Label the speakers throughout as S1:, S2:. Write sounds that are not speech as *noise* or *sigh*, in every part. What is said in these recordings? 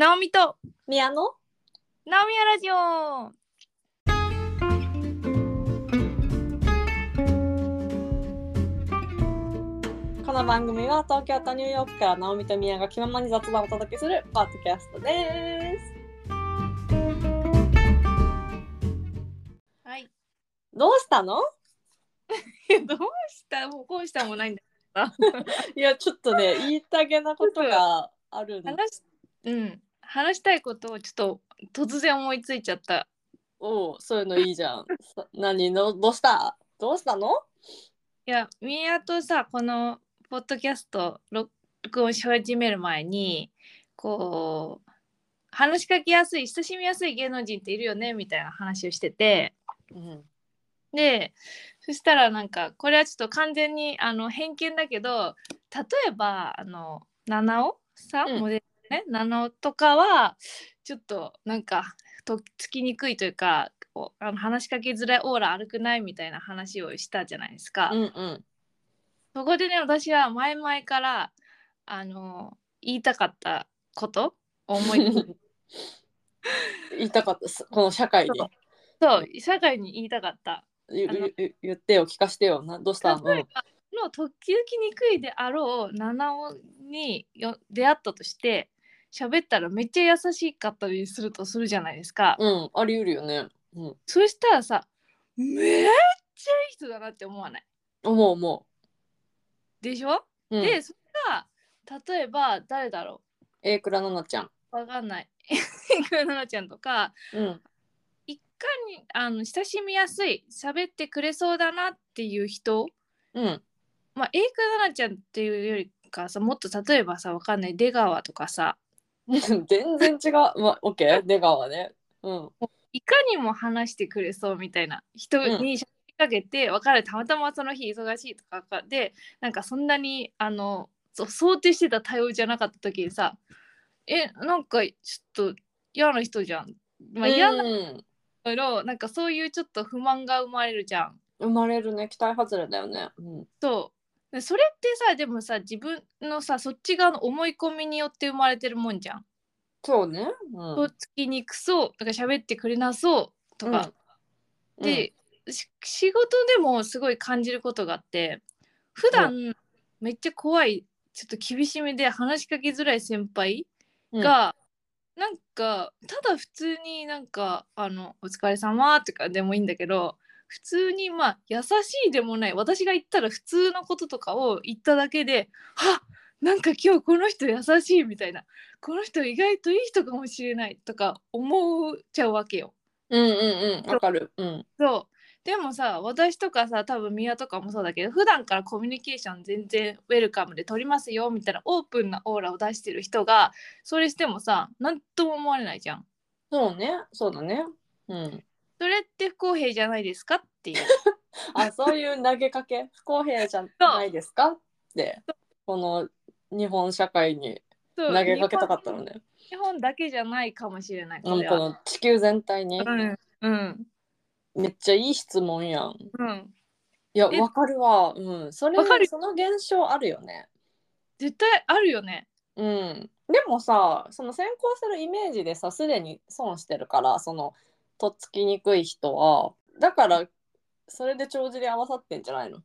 S1: ナオミと
S2: 宮野
S1: ナオミヤラジオ。
S2: この番組は東京とニューヨークから直美と宮が気ままに雑談をお届けするポッドキャストです。
S1: はい。
S2: どうしたの？
S1: どうした？もうこうしたもないんだ
S2: いやちょっとね言いたげなことがあるんだ
S1: 話しうん話したいことをちょっと突然思いついちゃった。
S2: おうそういうのいいじゃん。さ何の？どうした？どうしたの？
S1: いやミヤとさこのポッドキャスト録音し始める前にこう話しかけやすい親しみやすい芸能人っているよね？みたいな話をしてて。
S2: うん。
S1: でそしたらなんかこれはちょっと完全にあの偏見だけど例えばあの七尾さん、
S2: うん。
S1: モデルね七尾とかはちょっとなんかとっつきにくいというかこうあの話しかけづらいオーラ悪くないみたいな話をしたじゃないですか。
S2: うんうん。
S1: そこでね私は前々からあの言いたかったこと思い
S2: 言いたかったこの社会に。
S1: そう。社会に言いたかった。
S2: 言ってよ聞かしてよ。などうしたの？
S1: のとっききにくいであろう七尾によ出会ったとして喋ったらめっちゃ優しかったりするとするじゃないですか、
S2: うんあり得るよね。うん。
S1: そしたらさめっちゃいい人だなって思わない？
S2: 思う思
S1: でしょ、
S2: う、うん、
S1: でそれが例えば誰だろ
S2: A 倉奈々ちゃん。
S1: うわかんない。くななちゃんとか
S2: うん。
S1: いかにあの親しみやすい喋ってくれそうだなっていう人？
S2: うん。
S1: まあ A くななちゃんっていうよりかさもっと例えばさわかんない。出川とかさ *laughs*
S2: 全然違う。まあ、オッケー出川ね。うん。
S1: いかにも話してくれそうみたいな人に喋りかけて、分かるたまたまその日忙しいとかでなんかそんなにあの想定してた対応じゃなかった時にさえなんかちょっと嫌な人じゃん。まあ、嫌な
S2: うん
S1: なんかそういうちょっと不満が生まれるじゃん。
S2: 生まれるね。期待外れだよね。うん。
S1: そそれってさでもさ自分のさそっち側の思い込みによって生まれてるもんじゃん。
S2: そうね。うん。
S1: とっつきにくそうとか喋ってくれなそうとか。
S2: うん、
S1: で、し仕事でもすごい感じることがあって普段めっちゃ怖いちょっと厳しめで話しかけづらい先輩
S2: うん、
S1: が、なんかただ普通になんか「あのお疲れ様とかでもいいんだけど普通にまあ優しいでもない私が言ったら普通のこととかを言っただけで「はっなんか今日この人優しい」みたいな「この人意外といい人かもしれない」とか思っちゃうわけよ。
S2: うんうんうん。わかる。うん。
S1: そうでもさ私とかさ多分宮とかもそうだけど普段からコミュニケーション全然ウェルカムで取りますよみたいなオープンなオーラを出してる人がそれしてもさ何とも思われないじゃん。
S2: そうね。そうだね。うん。
S1: それって不公平じゃないですか？っていう。*laughs*
S2: あ、そういう投げかけ？不公平じゃないですか？って。この日本社会に投げかけたかったのね。
S1: 日本だけじゃないかもしれない。こ
S2: の地球全体に。
S1: うんうん
S2: めっちゃいい質問やん。
S1: うん。
S2: いや、
S1: え？
S2: わかるわ。うん。それ
S1: わかる
S2: その現象あるよね。
S1: 絶対あるよね。
S2: うん、でもさその先行するイメージでさすでに損してるからそのとっつきにくい人はだからそれで帳尻合わさってんじゃないの？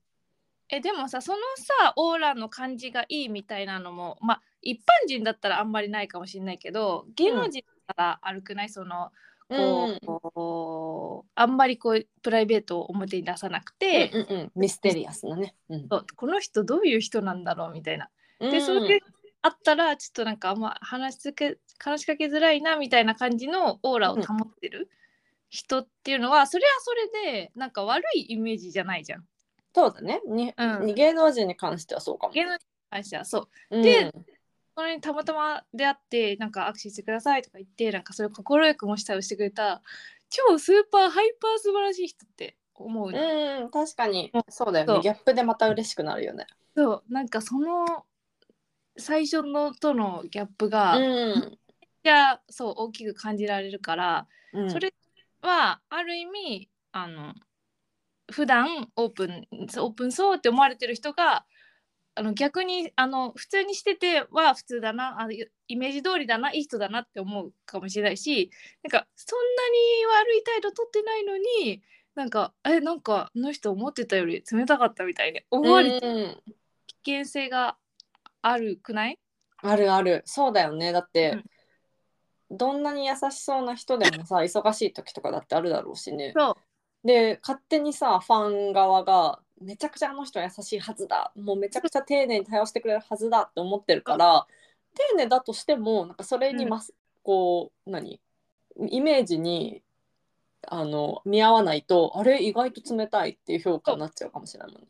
S1: えでもさそのさオーラの感じがいいみたいなのもまあ一般人だったらあんまりないかもしれないけど芸能人だったら悪くない、そのこう、あんまりこうプライベートを表に出さなくて、
S2: うんうんうん、ミステリアスなね。うん、
S1: そうこの人どういう人なんだろうみたいな。で
S2: うん。
S1: それであったらちょっとなんかあんま話しつけ話しかけづらいなみたいな感じのオーラを保ってる人っていうのは、それはそれでなんか悪いイメージじゃないじゃん。
S2: そうだね。に、
S1: うん。
S2: に芸能人に関してはそうかも。
S1: 芸能人に関してはそう。
S2: うん。
S1: でそれにたまたま出会ってなんか握手してくださいとか言ってなんかそれを快く模したをしてくれた超スーパーハイパー素晴らしい人って思うの、
S2: うん、確かに。
S1: うん。
S2: そうだよね。ギャップでまた嬉しくなるよね。
S1: そう。なんかその最初のとのギャップ
S2: う
S1: が、めっ
S2: ん
S1: ちゃそう大きく感じられるから、
S2: うん、
S1: それはある意味あの普段オープンオープンそうって思われてる人があの逆にあの普通にしてては普通だなあのイメージ通りだないい人だなって思うかもしれないしなんかそんなに悪い態度取ってないのになんかえなんかあの人思ってたより冷たかったみたいに思われて
S2: うん。
S1: 危険性があるくない？
S2: あるある。そうだよね。だって、どんなに優しそうな人でもさ忙しい時とかだってあるだろうしね。
S1: そう。
S2: で勝手にさファン側がめちゃくちゃあの人は優しいはずだ。もうめちゃくちゃ丁寧に対応してくれるはずだって思ってるから丁寧だとしてもなんかそれにます、こう何？イメージにあの見合わないとあれ？意外と冷たいっていう評価になっちゃうかもしれないもんね。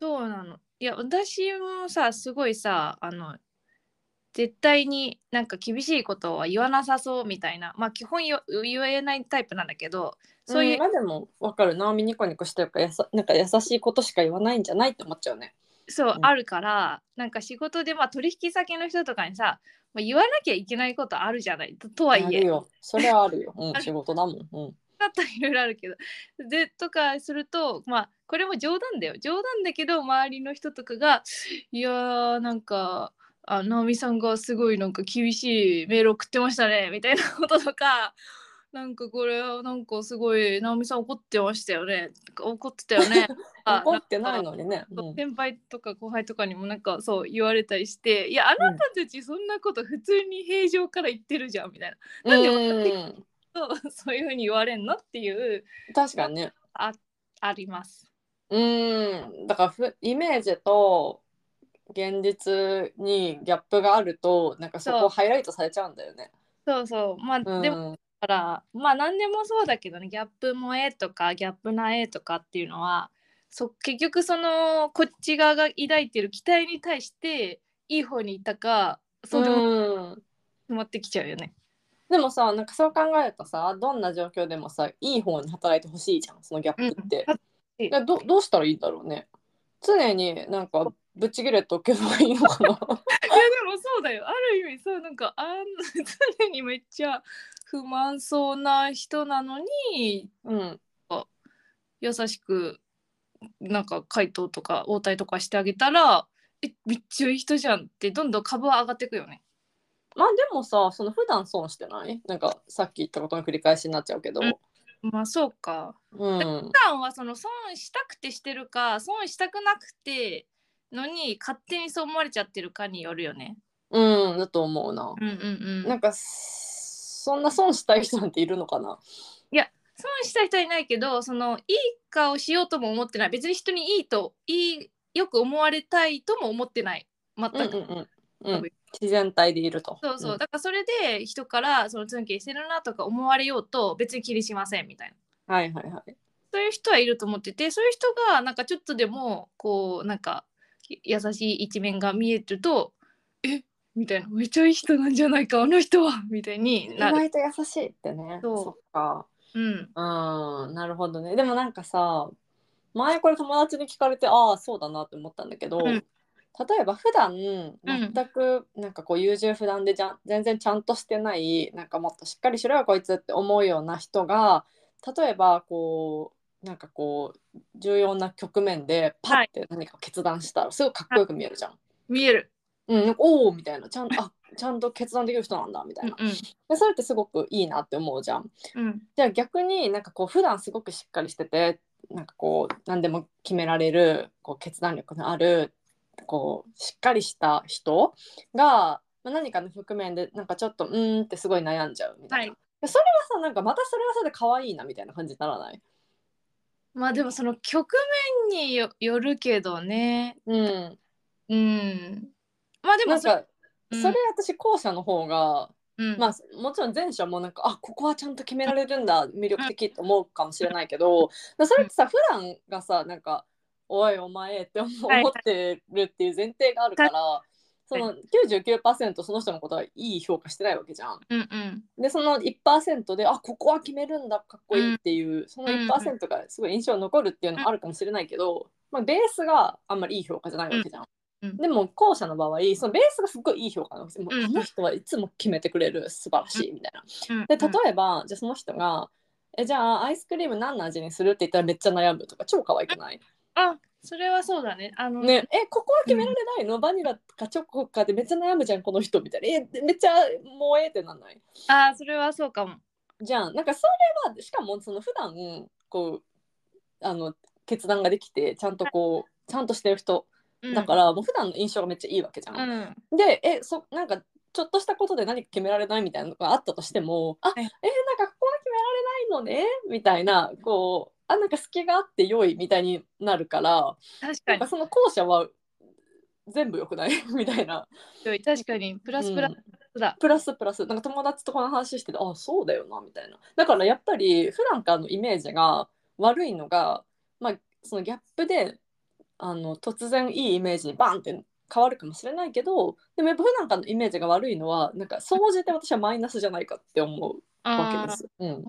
S1: そうなの。いや私もさすごいさあの絶対になんか厳しいことは言わなさそうみたいな。まあ基本言言えないタイプなんだけどそういう、
S2: んまあでも分かる。直美ニコニコしてるからやさなんか優しいことしか言わないんじゃないって思っちゃうね。
S1: そう、
S2: うん。
S1: あるからなんか仕事でまあ取引先の人とかにさ、まあ、言わなきゃいけないことあるじゃないととはいえ。
S2: あるよ。それはあるよ、*laughs* うん仕事だもん。うん。
S1: だったらいろいろあるけど。でとかするとまあこれも冗談だよ。冗談だけど周りの人とかがいやーなんかあ直美さんがすごいなんか厳しいメール送ってましたねみたいなこととかなんかこれなんかすごい直美さん怒ってましたよね怒ってたよね *laughs* あ
S2: 怒ってないのにね。うん
S1: 先輩とか後輩とかにもなんかそう言われたりしていやあなたたちそんなこと普通に平常から言ってるじゃんみたいななんで
S2: うん
S1: そうそういうふうに言われんのっていう
S2: 確かにね。
S1: ああります。
S2: うんだからふイメージと現実にギャップがあるとなんかそこハイライトされちゃうんだよね。
S1: そうそうまあ、
S2: うん、
S1: でもだからまあ何でもそうだけどねギャップ萌えとかギャップなえとかっていうのはそ結局そのこっち側が抱いてる期待に対していい方にいったかそうでも
S2: うん
S1: 決まってきちゃうよね。
S2: でもさなんかそう考えるとさどんな状況でもさいい方に働いてほしいじゃんそのギャップって。
S1: うん
S2: どどうしたらいいんだろうね。常になんかぶち切れとけばいいのかな？*laughs*
S1: いやでもそうだよある意味そうなんかあん常にめっちゃ不満そうな人なのに
S2: うん
S1: 優しくなんか回答とか応対とかしてあげたらえめっちゃいい人じゃんってどんどん株は上がっていくよね。
S2: まあでもさその普段損してない？なんかさっき言ったことの繰り返しになっちゃうけど。
S1: うんまあそうか。
S2: うん
S1: 普段はその損したくてしてるか損したくなくてのに勝手にそう思われちゃってるかによるよね。
S2: うん、だと思うな。
S1: うんうんうん。
S2: なんかそんな損したい人なんているのかな？
S1: 損した人はいないけどそのいい顔しようとも思ってない別に人にいいといいよく思われたいとも思ってない全く、
S2: うんうんうんうん、自然体でいると。
S1: そうそう、だからそれで人からそのツンケンしてるなとか思われようと別に気にしませんみたいな
S2: はいはいはい。
S1: そういう人はいると思っててそういう人がなんかちょっとでもこうなんか優しい一面が見えるとえ？みたいなめっちゃいい人なんじゃないかあの人はみたいに
S2: 意
S1: なる。
S2: 外と優しいってね。
S1: そう
S2: そっか。
S1: うん
S2: うん、なるほどね。でもなんかさ、前これ友達に聞かれて、ああ、そうだなって思ったんだけど、
S1: うん
S2: 例えば普段全くなんかこう優柔不断でじゃん全然ちゃんとしてないなんかもっとしっかりしろよこいつって思うような人が例えばこうなんかこう重要な局面でパッて何か決断したらすごいかっこよく見えるじゃん。
S1: 見える。
S2: うん、おおみたいなちゃんあちゃんと決断できる人なんだみたいな。
S1: うんうん
S2: でそれってすごくいいなって思うじゃん。
S1: うん
S2: じゃあ逆になんかこう普段すごくしっかりしててなんかこう何でも決められるこう決断力のあるこうしっかりした人が、まあ、何かの局面でなんかちょっとうーんってすごい悩んじゃうみたいな。
S1: はい
S2: でそれはさなんかまたそれはそれで可愛いなみたいな感じにならない？
S1: まあでもその局面によよるけどね。
S2: うん。
S1: うん。まあでもそ
S2: なんか
S1: うん
S2: それ私後者の方が、
S1: うん、
S2: まあもちろん前者もなんかあここはちゃんと決められるんだ魅力的って思うかもしれないけど、それってさ普段がさなんか「おいお前」って思
S1: はい
S2: 思ってるっていう前提があるから、その99%その人のことはいい評価してないわけじゃん。
S1: うんうん。
S2: でその1%であここは決めるんだかっこいいっていう、その1%がすごい印象に残るっていうのもあるかもしれないけど、まあ、ベースがあんまりいい評価じゃないわけじゃん。
S1: うん。
S2: でも後者の場合そのベースがすごいいい評価なわけです。もう
S1: うん。
S2: あの人はいつも決めてくれる素晴らしいみたいな。
S1: うん。
S2: で例えばじゃあその人が「えじゃあアイスクリーム何の味にする?」って言ったらめっちゃ悩むとか超可愛くない？
S1: あそれはそうだね。あの
S2: ね。えここは決められない？の、バニラかチョコかでめっちゃ悩むじゃんこの人みたいな。えめっちゃもうええってなんない？
S1: あーそれはそうかも。
S2: じゃんなんかそれはしかもその普段こうあの決断ができてちゃんとこうちゃんとしてる人
S1: うん。
S2: だからもう普段の印象がめっちゃいいわけじゃん。
S1: うん。
S2: でえそなんかちょっとしたことで何か決められないみたいなのがあったとしてもあ、
S1: はい。
S2: えなんかここは決められないのね？みたいなこうあなんか隙があって良いみたいになるから
S1: 確か
S2: なんかその後者は全部良くない *laughs* みたいな。
S1: に確かに。プラスプラ
S2: うん。
S1: スだ、
S2: プラスプラス。なんか友達とこの話しててあそうだよなみたいな。だからやっぱり普段からのイメージが悪いのがまあそのギャップであの突然いいイメージにバンって変わるかもしれないけどでもやっぱ普段からのイメージが悪いのはなんか総じて私はマイナスじゃないかって思うわけです。うん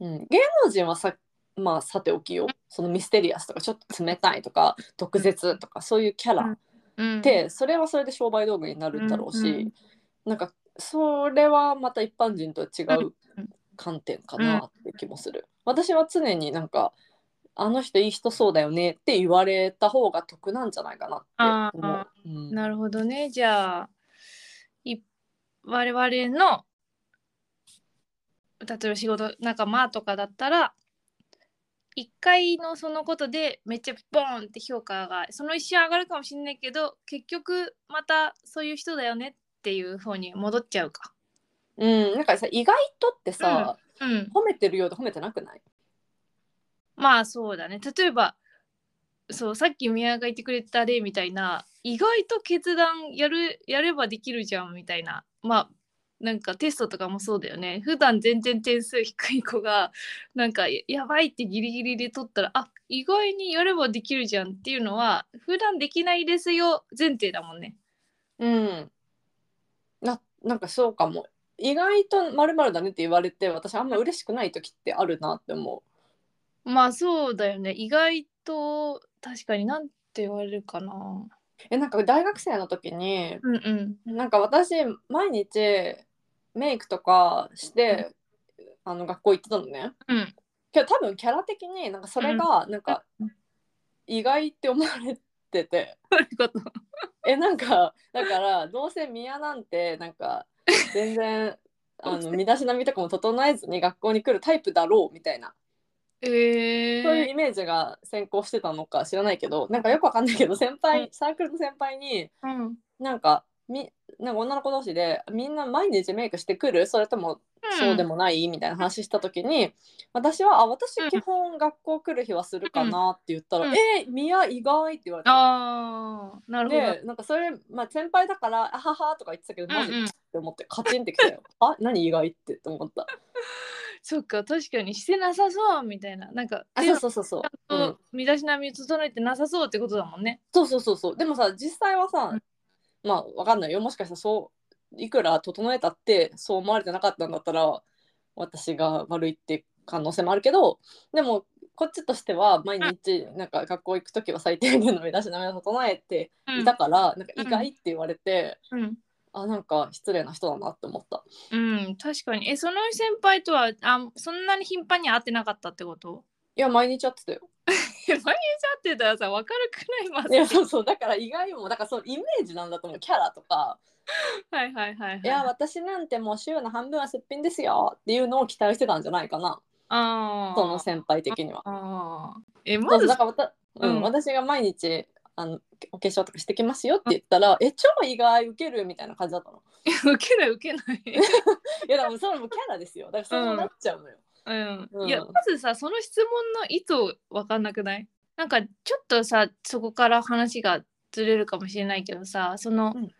S2: うん、芸能人はさまあさておきよ。そのミステリアスとかちょっと冷たいとか毒舌とかそういうキャラ。
S1: うん。
S2: でそれはそれで商売道具になるんだろうし、
S1: うんうん
S2: なんかそれはまた一般人とは違う
S1: うん
S2: 観点かなって気もする、私は常になんかあの人いい人そうだよねって言われた方が得なんじゃないかなって思う、うん。
S1: なるほどね。じゃあい我々の例えば仕事仲間とかだったら一回のそのことでめっちゃボーンって評価がその一瞬上がるかもしれないけど結局またそういう人だよねっていう方に戻っちゃうか。
S2: うん、なんかさ意外とってさ、
S1: うん、
S2: 褒めてるようで褒めてなくない？
S1: まあそうだね。例えばそうさっき宮が言ってくれた例みたいな意外と決断やるやればできるじゃんみたいな。まあなんかテストとかもそうだよね。普段全然点数低い子がなんかややばいってギリギリで取ったらあ意外にやればできるじゃんっていうのは普段できないですよ前提だもんね。
S2: うん。ななんかそうかも。意外とまるだねって言われて私あんま嬉しくない時ってあるなって思
S1: まあそうだよね。意外と確かになんて言われるかな。
S2: うえなんか大学生の時に
S1: うんうん。
S2: なんか私毎日メイクとかして、あの学校行ってたのね。
S1: うん。
S2: けど多分キャラ的になんかそれがなんか
S1: うん
S2: 意外って思われてて。
S1: そういうこと？
S2: えなんかだからどうせ宮なんてなんか全然 *laughs* あの身だしなみとかも整えずに学校に来るタイプだろうみたいな。
S1: えー、
S2: そういうイメージが先行してたのか知らないけどなんかよくわかんないけど先輩、
S1: うん。
S2: サークルの先輩に
S1: うん。
S2: なんかみなんか女の子同士でみんな毎日メイクしてくる？それともそうでもない、みたいな話した時に私は「あ私
S1: うん
S2: 基本学校来る日はするかな」って言ったら「
S1: うん
S2: えー、宮意外」って言われて。
S1: ああなるほど。
S2: でなんかそれ、まあ、先輩だから「あはは」とか言ってたけどマジって思ってカチンってきたよ。あ何意外ってって思った。
S1: そっか確かにしてなさそうみたいななんか
S2: あ
S1: で
S2: そうそうそうそう。
S1: 身だしなみ整えてなさそうってことだもんね。
S2: そうそうそうそうでもさ実際はさ、
S1: うん
S2: まあわかんないよ。もしかしたらそういくら整えたってそう思われてなかったんだったら私が悪いって可能性もあるけどでもこっちとしては毎日なんか学校行く時は最低限の身だしなみを整えていたから、なんか意外って言われて、
S1: うん、
S2: あなんか失礼な人だなって思った。
S1: うん、確かに。えその先輩とはあそんなに頻繁に会ってなかったってこと？
S2: いや毎日会ってたよ。*laughs*
S1: 毎日会ってたらさ分かるくないまず
S2: いやそうそう。だから意外もだからそのイメージなんだと思う。キャラとか。*laughs*
S1: はいはいはいはい。
S2: いや私なんてもう週の半分はすっぴんですよっていうのを期待してたんじゃないかな。
S1: あー。
S2: その先輩的には。
S1: あー。え
S2: そ
S1: まず
S2: うだからわた、うん
S1: うん。
S2: 私が毎日あのお化粧とかしてきますよって言ったら、え超意外ウケるみたいな感じだったの。*laughs*
S1: 受けない受けない。
S2: いやでもそれもキャラですよ。だからそうなっちゃうのよ。
S1: うん
S2: うん。
S1: いやまずさその質問の意図分かんなくない？なんかちょっとさそこから話がずれるかもしれないけどさその、
S2: うん。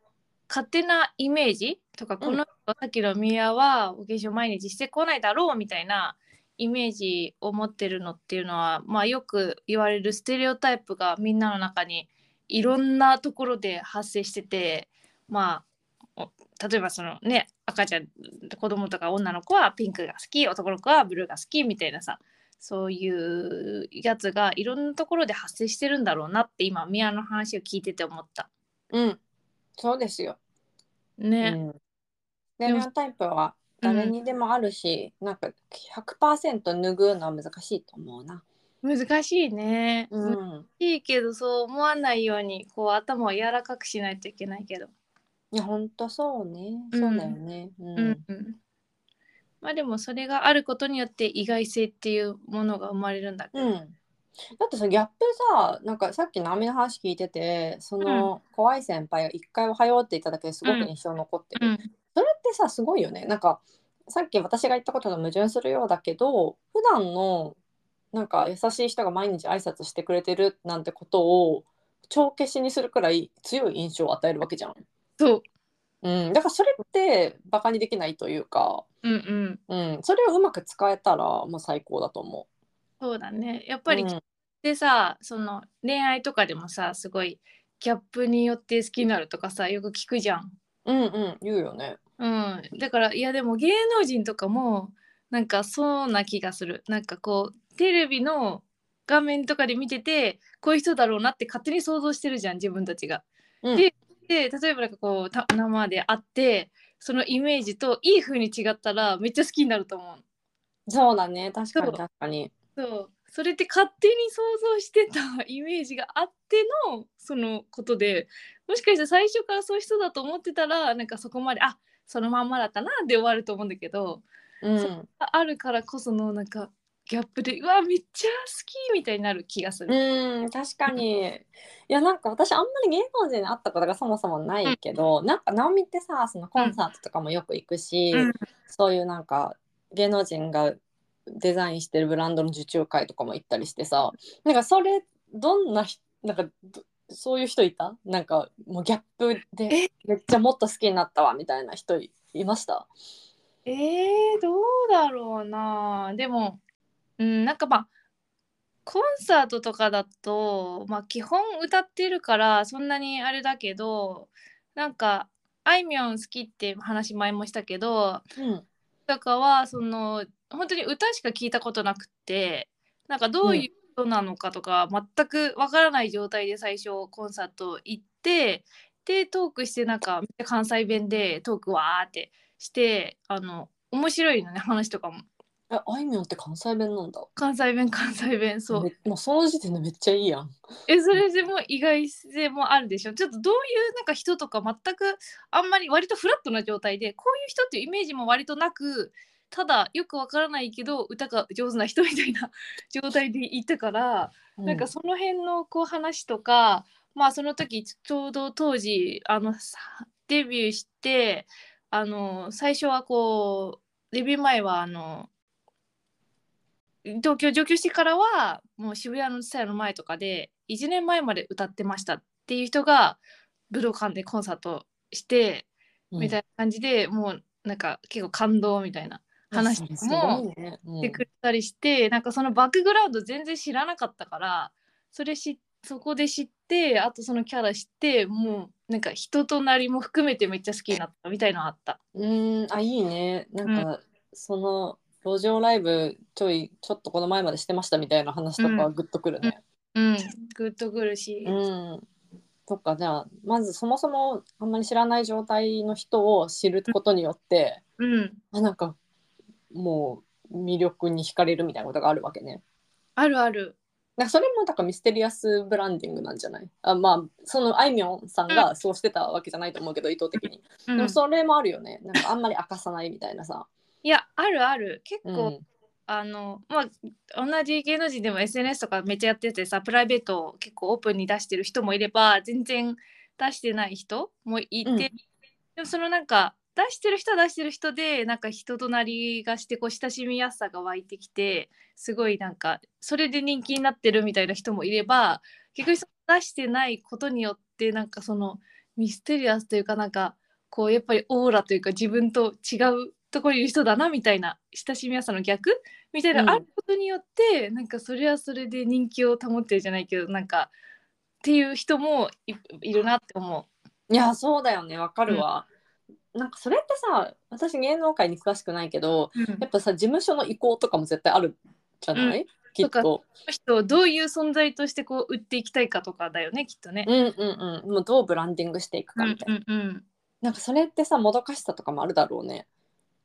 S1: 勝手なイメージとか
S2: うん。
S1: この、さっきの宮はお化粧毎日してこないだろうみたいなイメージを持ってるのっていうのは、まあ、よく言われるステレオタイプがみんなの中にいろんなところで発生しててまあお例えばそのね赤ちゃん子供とか女の子はピンクが好き男の子はブルーが好きみたいなさそういうやつがいろんなところで発生してるんだろうなって今宮の話を聞いてて思った。
S2: うんそうですよ。
S1: ね。
S2: うん、タイプは誰にでもあるし、なんか100%拭うのは難しいと思うな。
S1: 難しいね、
S2: うん、
S1: 難しいけどそう思わないようにこう頭を柔らかくしないといけないけど
S2: いやほんとそうね。
S1: うん。
S2: そうだよね。う
S1: うんん、うん、まあでもそれがあることによって意外性っていうものが生まれるんだけど、
S2: うん、だってさギャップさなんかさっきのアミの話聞いててその、怖い先輩が一回「おはよう」って言っただけですごく印象残ってる、
S1: うん。
S2: それってさすごいよね。なんかさっき私が言ったことと矛盾するようだけど普段のなんか優しい人が毎日挨拶してくれてるなんてことを帳消しにするくらい強い印象を与えるわけじゃん。
S1: そう。
S2: うん、だからそれってバカにできないというか、
S1: うんうん。
S2: うん、それをうまく使えたらもう最高だと思
S1: そうだね。やっ
S2: う。
S1: ぱり、
S2: うん。
S1: でさその恋愛とかでもさすごいギャップによって好きになるとかさよく聞くじゃん。
S2: うんうん。言うよね。
S1: うん、だからいやでも芸能人とかもなんかそうな気がする。なんかこうテレビの画面とかで見ててこういう人だろうなって勝手に想像してるじゃん自分たちが。
S2: うん。
S1: でで例えばなんかこうた生で会ってそのイメージといい風に違ったらめっちゃ好きになると思う。
S2: そうだね確かに確かに。
S1: そうそれって勝手に想像してたイメージがあってのそのことでもしかして最初からそういう人だと思ってたらなんかそこまであそのまんまだったなで終わると思うんだけど
S2: うん
S1: ああるからこそのなんかギャップでうわめっちゃ好きみたいになる気がする。
S2: うん確かに。いやなんか私あんまり芸能人に会ったことがそもそもないけど、なんか直美ってさそのコンサートとかもよく行くし、
S1: うん。
S2: そういうなんか芸能人がデザインしてるブランドの受注会とかも行ったりしてさなんかそれどんなひなんかどそういう人いた？なんかもうギャップでめっちゃもっと好きになったわみたいな人いいました？
S1: えー、どうだろうな。でも、うん、なんかまあコンサートとかだと、まあ、基本歌ってるからそんなにあれだけどなんかあいみょん好きって話前もしたけど
S2: うん。
S1: とかはその本当に歌しか聞いたことなくってなんかどういう人なのかとか全くわからない状態で最初コンサート行ってでトークしてなんか関西弁でトークわーってしてあの面白いのね話とかも
S2: えあいみょんって関西弁なんだ？
S1: 関西弁関西弁そう。
S2: めもうその時点でめっちゃいいやん。
S1: えそれでも意外性もあるでしょ？ちょっとどういうなんか人とか全くあんまり割とフラットな状態でこういう人っていうイメージも割となくただよくわからないけど歌が上手な人みたいな *laughs* 状態でいたから、なんかその辺のこう話とかまあその時ちょうど当時あのさデビューしてあの最初はこうデビュー前はあの東京上京してからはもう渋谷のスタイルの前とかで1年前まで歌ってましたっていう人が武道館でコンサートして
S2: うん。
S1: みたいな感じで、もうなんか結構感動みたいな話もしてくれたりして、なんかそのバックグラウンド全然知らなかったからそれしそこで知ってあとそのキャラ知ってもうなんか人となりも含めてめっちゃ好きになったみたいなのあった。
S2: うーん。あいいね。なんか、その路上ライブちょいちょっとこの前までしてましたみたいな話とかはグッとくるね。
S1: うん、グッとくるし、
S2: うん、そっかじゃあまずそもそもあんまり知らない状態の人を知ることによって、
S1: うん、
S2: あなんかもう魅力に惹かれるみたいなことがあるわけね。
S1: あるある。
S2: なんかそれもだからミステリアスブランディングなんじゃない？あまあそのあいみょんさんがそうしてたわけじゃないと思うけど、意図的に。
S1: うん
S2: でもそれもあるよね。なんかあんまり明かさないみたいなさ。
S1: いやあるある。結
S2: う
S1: 構、
S2: ん。
S1: あのまあ同じ芸能人でも SNS とかめっちゃやっててさプライベートを結構オープンに出してる人もいれば全然出してない人もいて、
S2: うん。
S1: でもそのなんか出してる人は出してる人でなんか人となりがしてこう親しみやすさが湧いてきてすごいなんかそれで人気になってるみたいな人もいれば逆にその出してないことによってなんかそのミステリアスというかなんかこうやっぱりオーラというか自分と違うところにいる人だなみたいな親しみやすさの逆？みたいなあることによって、なんかそれはそれで人気を保ってるじゃないけどなんかっていう人もいいるなって思
S2: いやそうだよねわかるわ。なんかそれってさ私芸能界に詳しくないけど
S1: う。うん
S2: やっぱさ事務所の意向とかも絶対あるじゃない、きっと。
S1: 人をどういう存在としてこう売っていきたいかとかだよねきっとね。
S2: うんうんうん。もうどうブランディングしていくかみたいな。
S1: うんうんうん、
S2: なんかそれってさもどかしさとかもあるだろうね。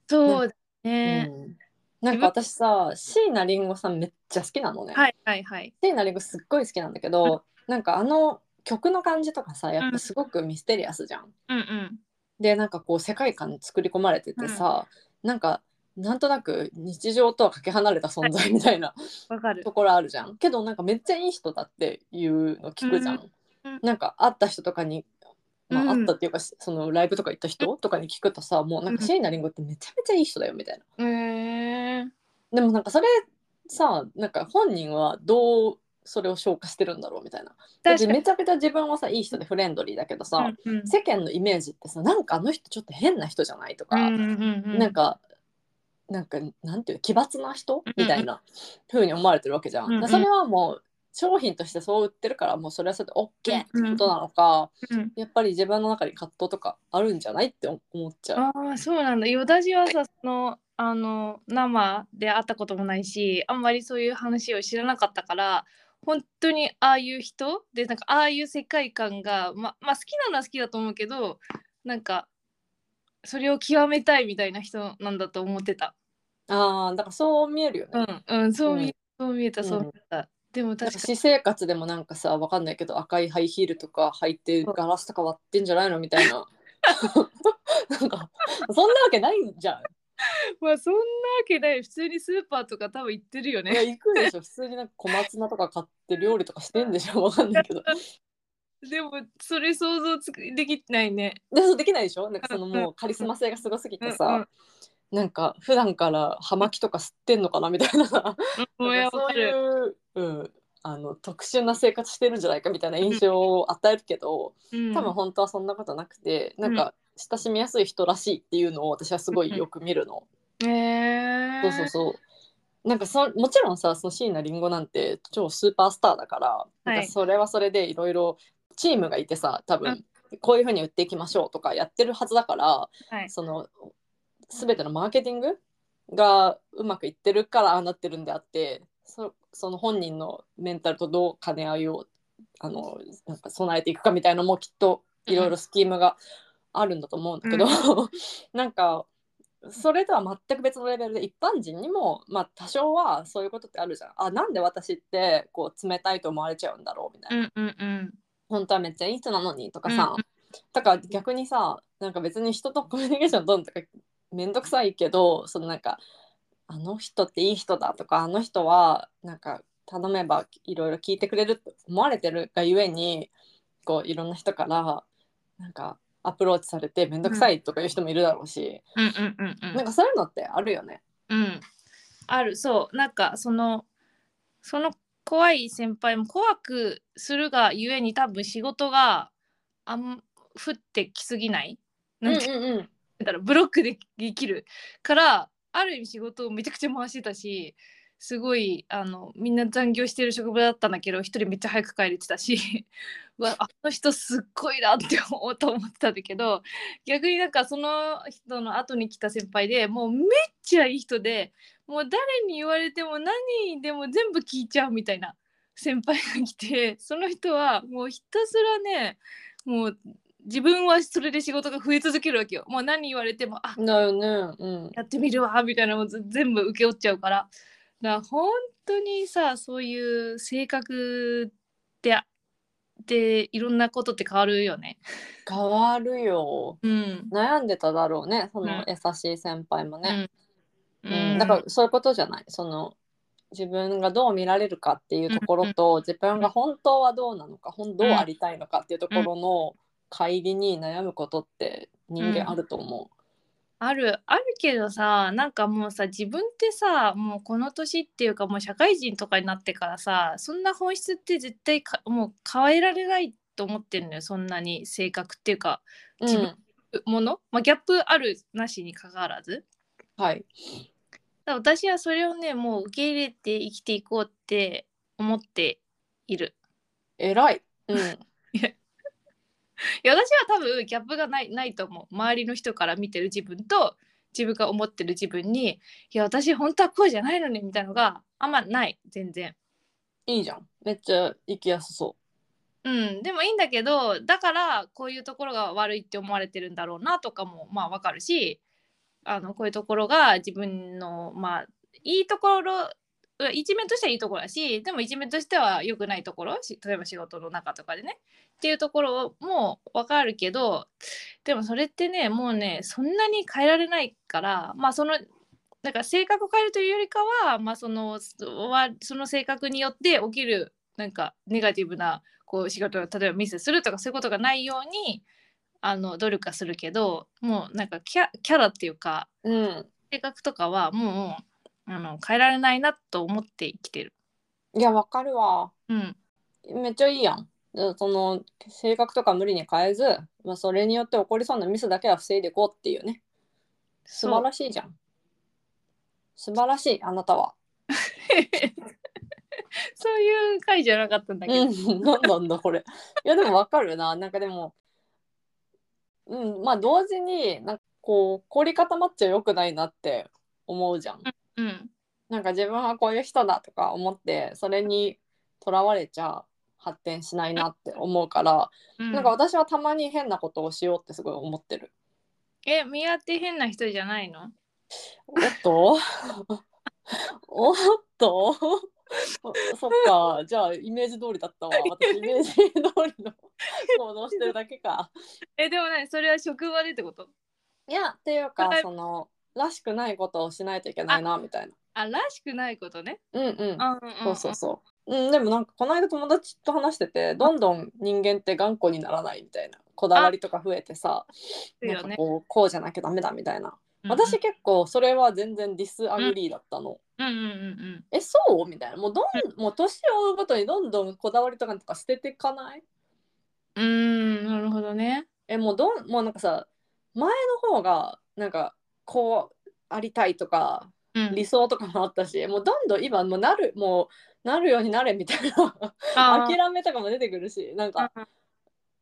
S1: そうだ
S2: う
S1: ね、
S2: んなんか私さ椎名林檎さんめっちゃ好きなのね。
S1: はいはいはい。
S2: 椎名林檎すっごい好きなんだけど、なんかあの曲の感じとかさやっぱすごくミステリアスじゃん。
S1: うんうん。
S2: でなんかこう世界観作り込まれててさ、なんかなんとなく日常とはかけ離れた存在みたいな
S1: わかる
S2: と。ころあるじゃん。けどなんかめっちゃいい人だっていうの聞くじゃん。
S1: うんうん
S2: なんか会った人とかに、まあ、
S1: うん
S2: 会ったっていうか、そのライブとか行った人とかに聞くとさもうなんか椎名林檎ってめちゃめちゃいい人だよみたいな。
S1: へえ。
S2: でもなんかそれさなんか本人はどうそれを消化してるんだろうみたいな。だって。めちゃめちゃ自分はさいい人でフレンドリーだけどさ、
S1: うんうん
S2: 世間のイメージってさなんかあの人ちょっと変な人じゃないとか、
S1: うんうんうん、
S2: なんかなんかなんていうの奇抜な人？みたいな風に思われてるわけじゃん。
S1: うんうん
S2: でそれはもう商品としてそう売ってるからもうそれはそれで OK ってことなのか、
S1: うん
S2: やっぱり自分の中に葛藤とかあるんじゃないって思っちゃう。
S1: ああそうなんだ私はさそのあの生で会ったこともないしあんまりそういう話を知らなかったから本当にああいう人でなんかああいう世界観がままあ好きなのは好きだと思うけどなんかそれを極めたいみたいな人なんだと思ってた。
S2: ああだからそう見えるよね。
S1: うんうんそう見え
S2: うん
S1: そう見えたそう見えた。でも確かに。
S2: 私生活でもなんかさわかんないけど赤いハイヒールとか履いてガラスとか割ってんじゃないのみたいな。*laughs* なんかそんなわけないんじゃん。*laughs*
S1: まあそんなわけない。普通にスーパーとか多分行ってるよ
S2: いや
S1: ね。
S2: 行くでしょ。普通になんか小松菜とか買って料理とかしてんでしょ。*laughs* わかんないけど。
S1: でもそれ想像つくできないね。
S2: でそうできないでしょ。なんかその
S1: うん
S2: もうカリスマ性がすごすぎて
S1: うん
S2: さ、なんか普段から葉巻とか吸ってんのかなみたいななんかそうい。う、うん、あの特殊な生活してるんじゃないかみたいな印象を与えるけど、
S1: うん
S2: 多分本当はそんなことなくて、なんか親しみやすい人らしいっていうのを私はすごいよく見るの。
S1: へえ
S2: そうそうそう。なんかそもちろんさその椎名林檎なんて超スーパースターだから、なんかそれはそれでいろいろチームがいてさ多分こういうふうに売っていきましょうとかやってるはずだから、
S1: はい。
S2: その全てのマーケティングがうまくいってるからああなってるんであってそその本人のメンタルとどう兼ね合いをあのなんか備えていくかみたいなのもきっといろいろスキームがあるんだと思うんだけど、*laughs* なんかそれとは全く別のレベルで一般人にも、まあ、多少はそういうことってあるじゃん。あなんで私ってこう冷たいと思われちゃうんだろうみたいな。
S1: うんうんうん。
S2: 本当はめっちゃいい人なのにとかさ、
S1: うん
S2: だから逆にさなんか別に人とコミュニケーションどんとかめんどくさいけどそのなんかあの人っていい人だとかあの人はなんか頼めばいろいろ聞いてくれるって思われてるがゆえにこういろんな人からなんかアプローチされてめんどくさいとかいう人もいるだろうし、
S1: うんうんうんうん。
S2: なんかそういうのってあるよね。
S1: うん。あるそうなんかそのその怖い先輩も怖くするがゆえに多分仕事があん降ってきすぎない？
S2: うんうんうん
S1: だろうブロックでできるからある意味仕事をめちゃくちゃ回してたしすごいあのみんな残業してる職場だったんだけど一人めっちゃ早く帰れてたしう *laughs* わあの人すっごいなって思うと思ってたんだけど逆になんかその人の後に来た先輩でもうめっちゃいい人でもう誰に言われても何でも全部聞いちゃうみたいな先輩が来てその人はもうひたすらねもう自分はそれで仕事が増え続けるわけよ。もう何言われてもあ
S2: だよね。うん。
S1: やってみるわみたいなのをず全部請け負っちゃうから。だから本当にさそういう性格ってでいろんなことって変わるよね。
S2: 変わるよ。
S1: うん。
S2: 悩んでただろうねその
S1: うん
S2: 優しい先輩もね。
S1: う
S2: うん、だからそういうことじゃない？その自分がどう見られるかっていうところと、自分が本当はどうなのか本どうありたいのかっていうところの乖離に悩むことって人間あると思
S1: あるあるけどさなんかもうさ自分ってさもうこの年っていうかもう社会人とかになってからさそんな本質って絶対かもう変えられないと思ってるのよそんなに性格っていうか
S2: う。
S1: 自分もの、まあ、ギャップあるなしにかかわらず
S2: はい。
S1: だから私はそれをねもう受け入れて生きていこうって思っている
S2: 偉い。うん。
S1: いや私は多分ギャップがないないと思う。周りの人から見てる自分と自分が思ってる自分にいや私本当はこうじゃないのにみたいなのがあんまない。全然。
S2: いいじゃん。めっちゃ生きやすそ
S1: う。ん。でもいいんだけどだからこういうところが悪いって思われてるんだろうなとかもまあわかるしあのこういうところが自分のまあいいところ一面としてはいいところだしでも一面としては良くないところし例えば仕事の中とかでね。っていうところも分かるけどでもそれってねもうねそんなに変えられないからまあそのなんか性格を変えるというよりかは、まあ、そのその性格によって起きるなんかネガティブなこう仕事を例えばミスするとかそういうことがないようにあの努力はするけどもうなんかキャキャラっていうか、
S2: うん、
S1: 性格とかはもうあの変えられないなと思って生きてる。
S2: いやわかるわ。
S1: うん。
S2: めっちゃいいやん。その性格とか無理に変えず、まあ、それによって起こりそうなミスだけは防いでいこうっていうね。素晴らしいじゃん。素晴らしいあなたは。*laughs*
S1: そういう回じゃなかったんだけど。
S2: うん、なんなんだこれ。いやでもわかるな。なんかでも、うん、まあ同時になんかこう凝り固まっちゃよくないなって思うじゃん。
S1: うん、
S2: なんか自分はこういう人だとか思ってそれにとらわれちゃ発展しないなって思うから、うん、なんか私はたまに変なことをしようってすごい思ってる。
S1: え、宮って変な人じゃないの？
S2: おっと？おっと？そっか。じゃあイメージ通りだったわ。*laughs* 私イメージ通りの行動してるだけか。
S1: えでもねそれは職場でってこと？
S2: いやっていうかそのらしくないことをしないといけないなみたいな。
S1: あらしくないことね。
S2: うんうん。そうそうそう。うん、でもなんかこの間友達と話しててどんどん人間って頑固にならないみたいなこだわりとか増えてさ、なんかこうこうじゃなきゃダメだみたいな、私結構それは全然 disagree だったの。
S1: うんうんうんうん、
S2: えそう？みたいなもうどん、もう年を追うごとにどんどんこだわりとかとか捨てていかない？
S1: うんなるほどね。
S2: えもうどんもうなんかさ前の方がなんかこうありたいとか、うん、理想とかもあったしもうどんどん今もうなるもうなるようになれみたいな諦めとかも出てくるしなんか、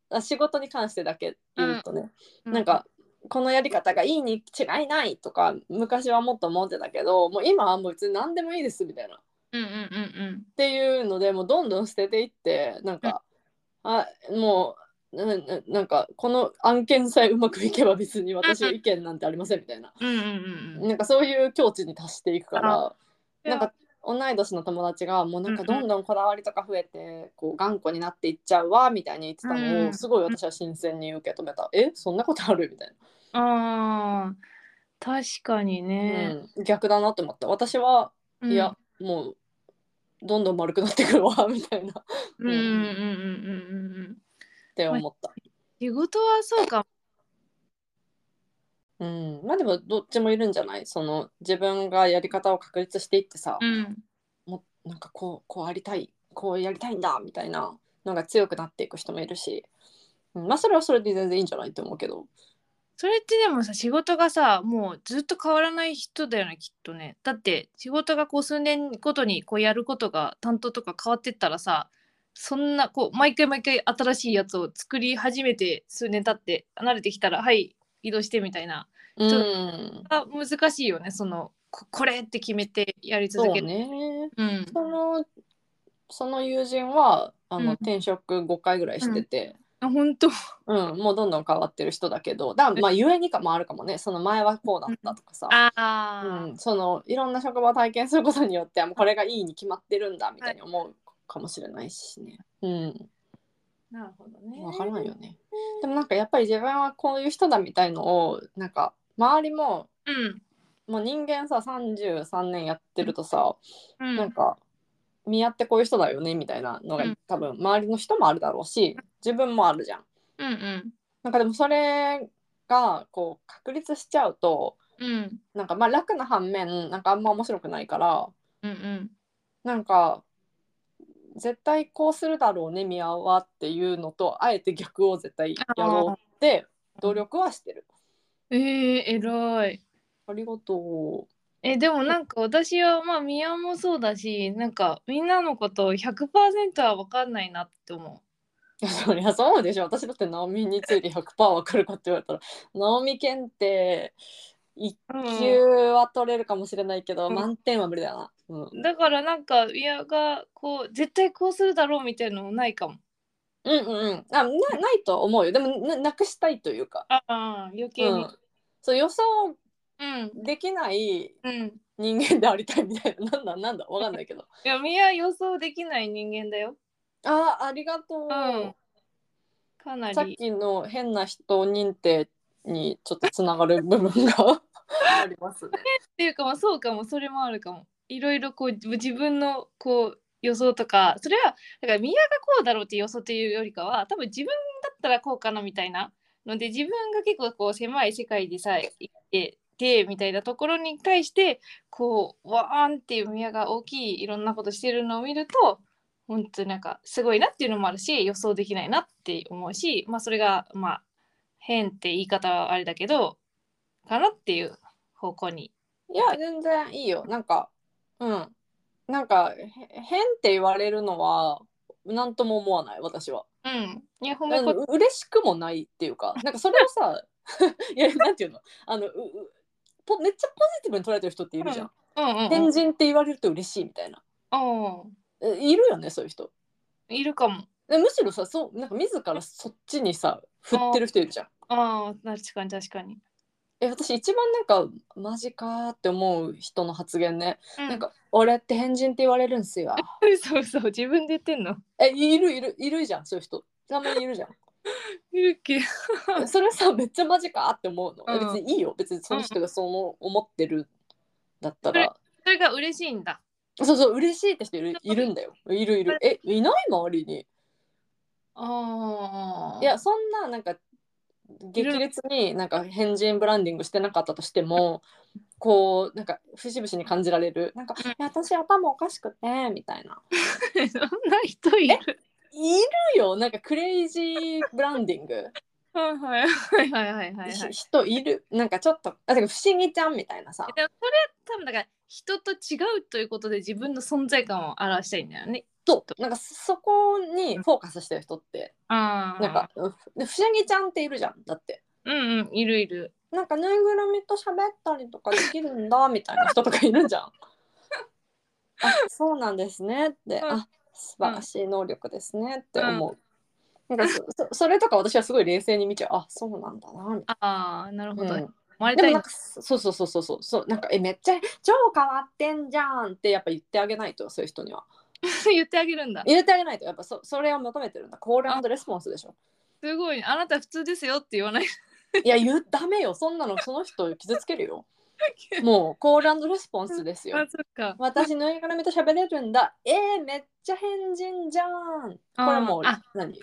S2: うん、仕事に関してだけ言うとね、うん、なんかこのやり方がいいに違いないとか昔はもっと思ってたけどもう今はもう別に何でもいいですみたいな。
S1: うんうんうんうん、っ
S2: ていうのでもうどんどん捨てていってなんか、あもうななんかこの案件さえうまくいけば別に私の意見なんてありませんみたいな、なんかそういう境地に達していくからなんか同い年の友達がもうなんかどんどんこだわりとか増えてこう頑固になっていっちゃうわみたいに言ってたのをすごい私は新鮮に受け止めた、うん、えそんなことある？みたい
S1: な。あ確かにね、
S2: うん、逆だなと思った。私は、うん、いやもうどんどん丸くなってくるわみたいな。
S1: うんうんうんうんうん
S2: って思った。
S1: 仕事はそうか
S2: うん、まあでもどっちもいるんじゃない？その自分がやり方を確立していってさ、
S1: うん、
S2: もなんかこうこうありたいこうやりたいんだみたいなのが強くなっていく人もいるし、うん、まあそれはそれで全然いいんじゃないって思うけど。
S1: それってでもさ仕事がさもうずっと変わらない人だよねきっとね。だって仕事がこう数年ごとにこうやることが担当とか変わってったらさそんなこう毎回毎回新しいやつを作り始めて数年経って慣れてきたらはい移動してみたいな、
S2: うん、
S1: 難しいよね。そのここれって決めてやり続ける。
S2: ね。
S1: うん、
S2: そのその友人はあの、うん、転職5回ぐらいしてて、
S1: うん、あ本当、
S2: うん、もうどんどん変わってる人だけど。だまあゆえにかもあるかもね。その前はこうだったとかさ、
S1: あ
S2: うん、そのいろんな職場を体験することによってもうこれがいいに決まってるんだみたいに思うかもしれないしね。うん。
S1: なるほどね。
S2: わからんよね。でもなんかやっぱり自分はこういう人だみたいのをなんか周りも、
S1: うん、
S2: もう人間さ33年やってるとさ、
S1: うん、
S2: なんか見合ってこういう人だよねみたいなのが、うん、多分周りの人もあるだろうし自分もあるじゃん。
S1: うんうん、
S2: なんかでもそれがこう確立しちゃうと、
S1: うん、
S2: なんかまあ楽な反面なんかあんま面白くないから、
S1: うんうん、
S2: なんか絶対こうするだろうね宮はっていうのとあえて逆を絶対やろうって努力はしてる。
S1: えー、偉い。
S2: ありがとう。
S1: えでもなんか私はまあ宮もそうだしなんかみんなのこと100%は分かんないなって思う。*laughs*
S2: そりゃそうでしょ私だって直美について100%分かるかって言われたら直美検定1級は取れるかもしれないけど、うん、満点は無理だよな。
S1: うん、だからなんか親がこう絶対こうするだろうみたいなのないかも。
S2: うんうんうん。あなないと思うよ。でもななくしたいというか。
S1: ああ余計に、うん、
S2: そう予想
S1: うん
S2: できない
S1: うん。
S2: 人間でありたいみたいな。なんだなんだわかんないけど。*laughs*
S1: いやみは予想できない人間だよ。
S2: あーありがとう、
S1: うん。かな
S2: さっ
S1: り
S2: きの変な人認定にちょっとつながる部分が *laughs* ありますね。*laughs*
S1: っていうかまあそうかも。それもあるかもいろいろこう自分のこう予想とかそれはだから宮がこうだろうって予想っていうよりかは多分自分だったらこうかなみたいなので自分が結構こう狭い世界でさ生きててみたいなところに対してこうわーんっていう宮が大きいいろんなことしてるのを見ると本当になんかすごいなっていうのもあるし予想できないなって思うしまあそれがまあ変って言い方はあれだけどかなっていう方向に。
S2: いや全然いいよ。なんかうんなんかへ変って言われるのは何とも思わない私は。
S1: うん。いや、褒
S2: う
S1: めこ
S2: ん嬉しくもないっていうかなんかそれをさ *laughs* いやなんていうの？あのううポめっちゃポジティブに捉えてる人っているじゃん。
S1: うんうんうん。
S2: 変人って言われると嬉しいみたいな。
S1: うん。
S2: えいるよねそういう人？
S1: いるかも。
S2: でむしろさそうなんか自らそっちにさ振ってる人いるじゃん。
S1: ああ、確かに確かに。
S2: え私一番なんかマジかーって思う人の発言ね、
S1: うん、
S2: なんか俺って変人って言われるんすよ。*laughs*
S1: 嘘嘘自分で言ってんの？
S2: えいるいるいるじゃんそういう人。たまにいるじゃ
S1: いるっけ
S2: ん *laughs* それさめっちゃマジかーって思うの、え
S1: うん。
S2: 別にいいよ。別にその人がそう思思ってるだったら、
S1: それが嬉しいんだ。
S2: そうそう嬉しいって人いるいるんだよ。いるいる。えいない周りに。
S1: ああ。
S2: いやそんななんか激烈になんか変人ブランディングしてなかったとしてもこうなんか節々に感じられるなんか「いや私頭おかしくて」みたいな *laughs*
S1: そんな人いる？
S2: いるよなんかクレイジーブランディング、
S1: はいはいはいはいはいはい。
S2: ひ人いるなんかちょっとあてか不思議ちゃんみたいなさ
S1: でもそれ多分だから人と違うということで自分の存在感を表したいんだよね。
S2: そう。なんかそこにフォーカスしてる人って。なんかうん。で不思議ちゃんっているじゃん。だって。
S1: うんうんいるいる。
S2: なんかぬいぐるみと喋ったりとかできるんだみたいな人とかいるじゃん。*laughs* あそうなんですねって、
S1: うん。
S2: あ素晴らしい能力ですねって思う。なんかそ *laughs* そそれとか私はすごい冷静に見ちゃう。あそうなんだなみたい
S1: ああなるほど。
S2: うん。でもなんかそうそうそうそうそう。そう。なんかえめっちゃ超変わってんじゃんってやっぱ言ってあげないとそういう人には *laughs*
S1: 言ってあげるんだ。
S2: 言ってあげないと。やっぱそそれを求めてるんだ。コールレスポンスでしょ。
S1: すごい。あなた普通ですよって言わない。
S2: いや言うダメよ。そんなのその人を傷つけるよ。*laughs* もうコールレスポンスですよ。
S1: あそっか。
S2: 私ぬいぐるみと喋れるんだ。えー、めっちゃ変人じゃん。これもう
S1: あ。
S2: 何？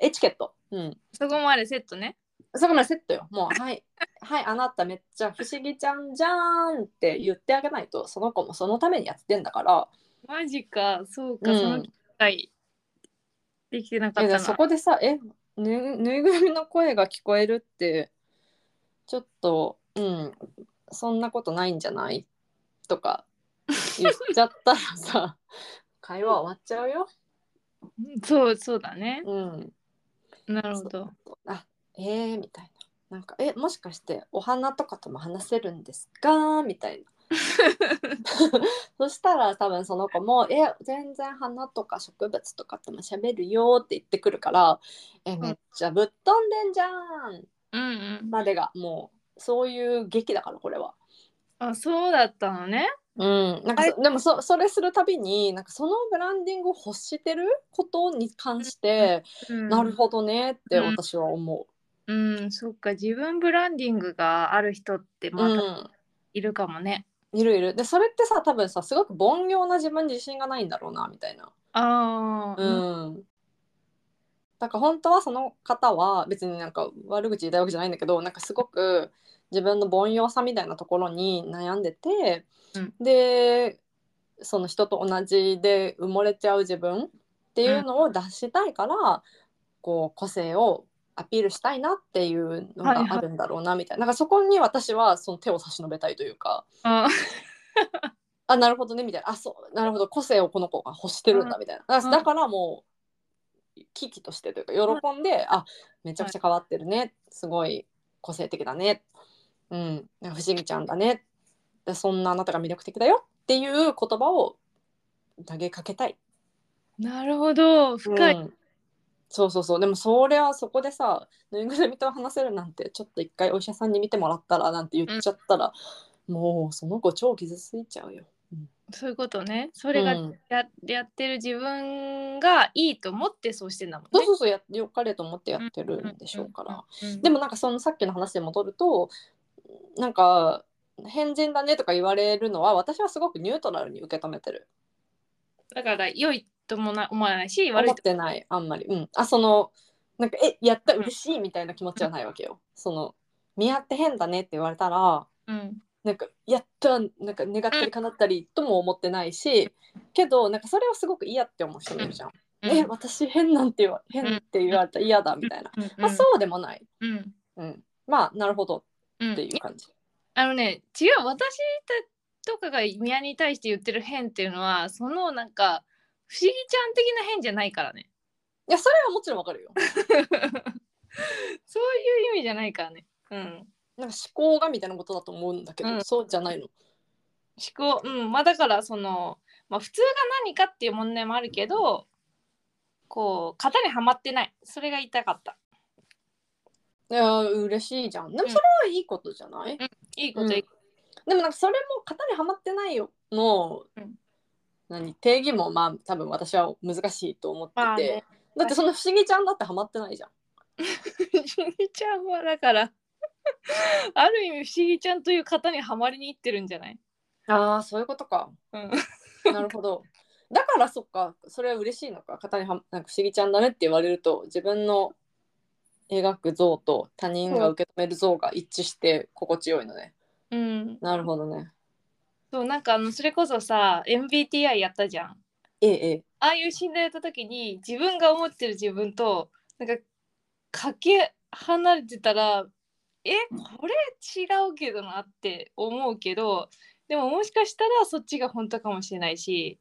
S2: エチケット。うん。
S1: そこまでセットね。
S2: そこまでセットよ。もうはい。はいあなためっちゃ不思議ちゃんじゃんって言ってあげないとその子もそのためにやってんだから
S1: マジかそうか、
S2: うん
S1: その機会できてなかったな。
S2: そこでさえぬぬいぐるみの声が聞こえるってちょっとうんそんなことないんじゃない？とか言っちゃったらさ *laughs* 会話終わっちゃうよ？
S1: そうそうだね。
S2: うん、
S1: なるほど。
S2: あえー、みたいな。なんかえもしかしてお花とかとも話せるんですか？みたいな。*laughs* そしたら多分その子も「え全然花とか植物とかとも喋るよ」って言ってくるから「えめっちゃぶっ飛んでんじゃん」
S1: うんうん。
S2: までがもうそういう劇だからこれは。
S1: あそうだったのね。
S2: うん、なんかそでもそそれするたびになんかそのブランディングを欲してることに関して、
S1: うん、
S2: なるほどねって
S1: うん
S2: 私は思
S1: うんそっか自分ブランディングがある人って
S2: う。
S1: また
S2: うん
S1: いるかもね。
S2: いるいるでそれってさ多分さすごく凡庸な自分に自信がないんだろうなみたいな。
S1: ああ、
S2: うん。だから本当はその方は別になんか悪口言いたいわけじゃないんだけどなんかすごく自分の凡庸さみたいなところに悩んでて、
S1: うん。
S2: でその人と同じで埋もれちゃう自分っていうのを出したいから、こう個性をアピールしたいなっていうの
S1: はいはい。
S2: があるんだろうなみたいな,、なんかそこに私はその手を差し伸べたいというか。*laughs*
S1: あ
S2: あなるほどねみたいな。あそうなるほど。個性をこの子が欲してるんだみたいな。だからもう危機としてというか喜んで、あめちゃくちゃ変わってるね。すごい個性的だね。うん。不思議ちゃんだね。でそんなあなたが魅力的だよ。っていう言葉を投げかけたい、
S1: なるほど。深い。
S2: うんそうそうそう。でもそりゃそこでさぬいぐるみと話せるなんてちょっと一回お医者さんに見てもらったらなんて言っちゃったら、もうその子超傷ついちゃうよ。
S1: そういうことね。それが
S2: うん。
S1: や,、やってる自分がいいと思ってそうしてんだもんね。
S2: そうそうそうやよかれと思ってやってるんでしょうから。
S1: うんうんうん
S2: でもなんかそのさっきの話で戻るとなんか変人だねとか言われるのは私はすごくニュートラルに受け止めてる。
S1: だから良いともな思わないし悪いと
S2: 思ってないあんまり。うん。あそのなんかえやった嬉しいみたいな気持ちはないわけよ。その見合って変だねって言われたら
S1: うん。
S2: なんかやったなんか願ったり叶ったりとも思ってないしけどなんかそれをすごく嫌って思う人もいるじゃん、え私変なんて言わ変って言われたら嫌だみたいな、
S1: うん。
S2: まあそうでもない、
S1: うん。
S2: うん、まあなるほど。
S1: うん。
S2: っていう感じ、
S1: あのね違う私たとかが宮に対して言ってる変っていうのはそのなんか不思議ちゃん的な変じゃないからね。
S2: いやそれはもちろんわかるよ。*laughs*
S1: そういう意味じゃないからね。うん。
S2: なんか思考がみたいなことだと思うんだけど、
S1: うん。
S2: そうじゃないの。
S1: 思考うん。まあだからそのまあ普通が何かっていう問題もあるけどこう型にはまってない。それが言いたかった。
S2: いや嬉しいじゃん。でもそれはいいことじゃない、
S1: いいこと言う
S2: でもなんかそれも型にはまってないよの、
S1: うん
S2: 何定義もまあ多分私は難しいと思ってて、
S1: まあね。
S2: だってその不思議ちゃんだってはまってないじゃん。
S1: 不思議ちゃんはだからある意味不思議ちゃんという型にはまりにいってるんじゃない、
S2: ああそういうことか。
S1: うん、
S2: なるほど。だからそっかそれは嬉しいのか？型にはなんか不思議ちゃんだねって言われると自分の描く像と他人が受け止める像が一致して心地よいのね。
S1: うん、
S2: なるほどね
S1: そうなんかあのそれこそさ MBTI やったじゃん。
S2: ええええ。
S1: ああいう診断やった時に自分が思ってる自分となんかかけ離れてたらえこれ違うけどなって思うけどでももしかしたらそっちが本当かもしれないし、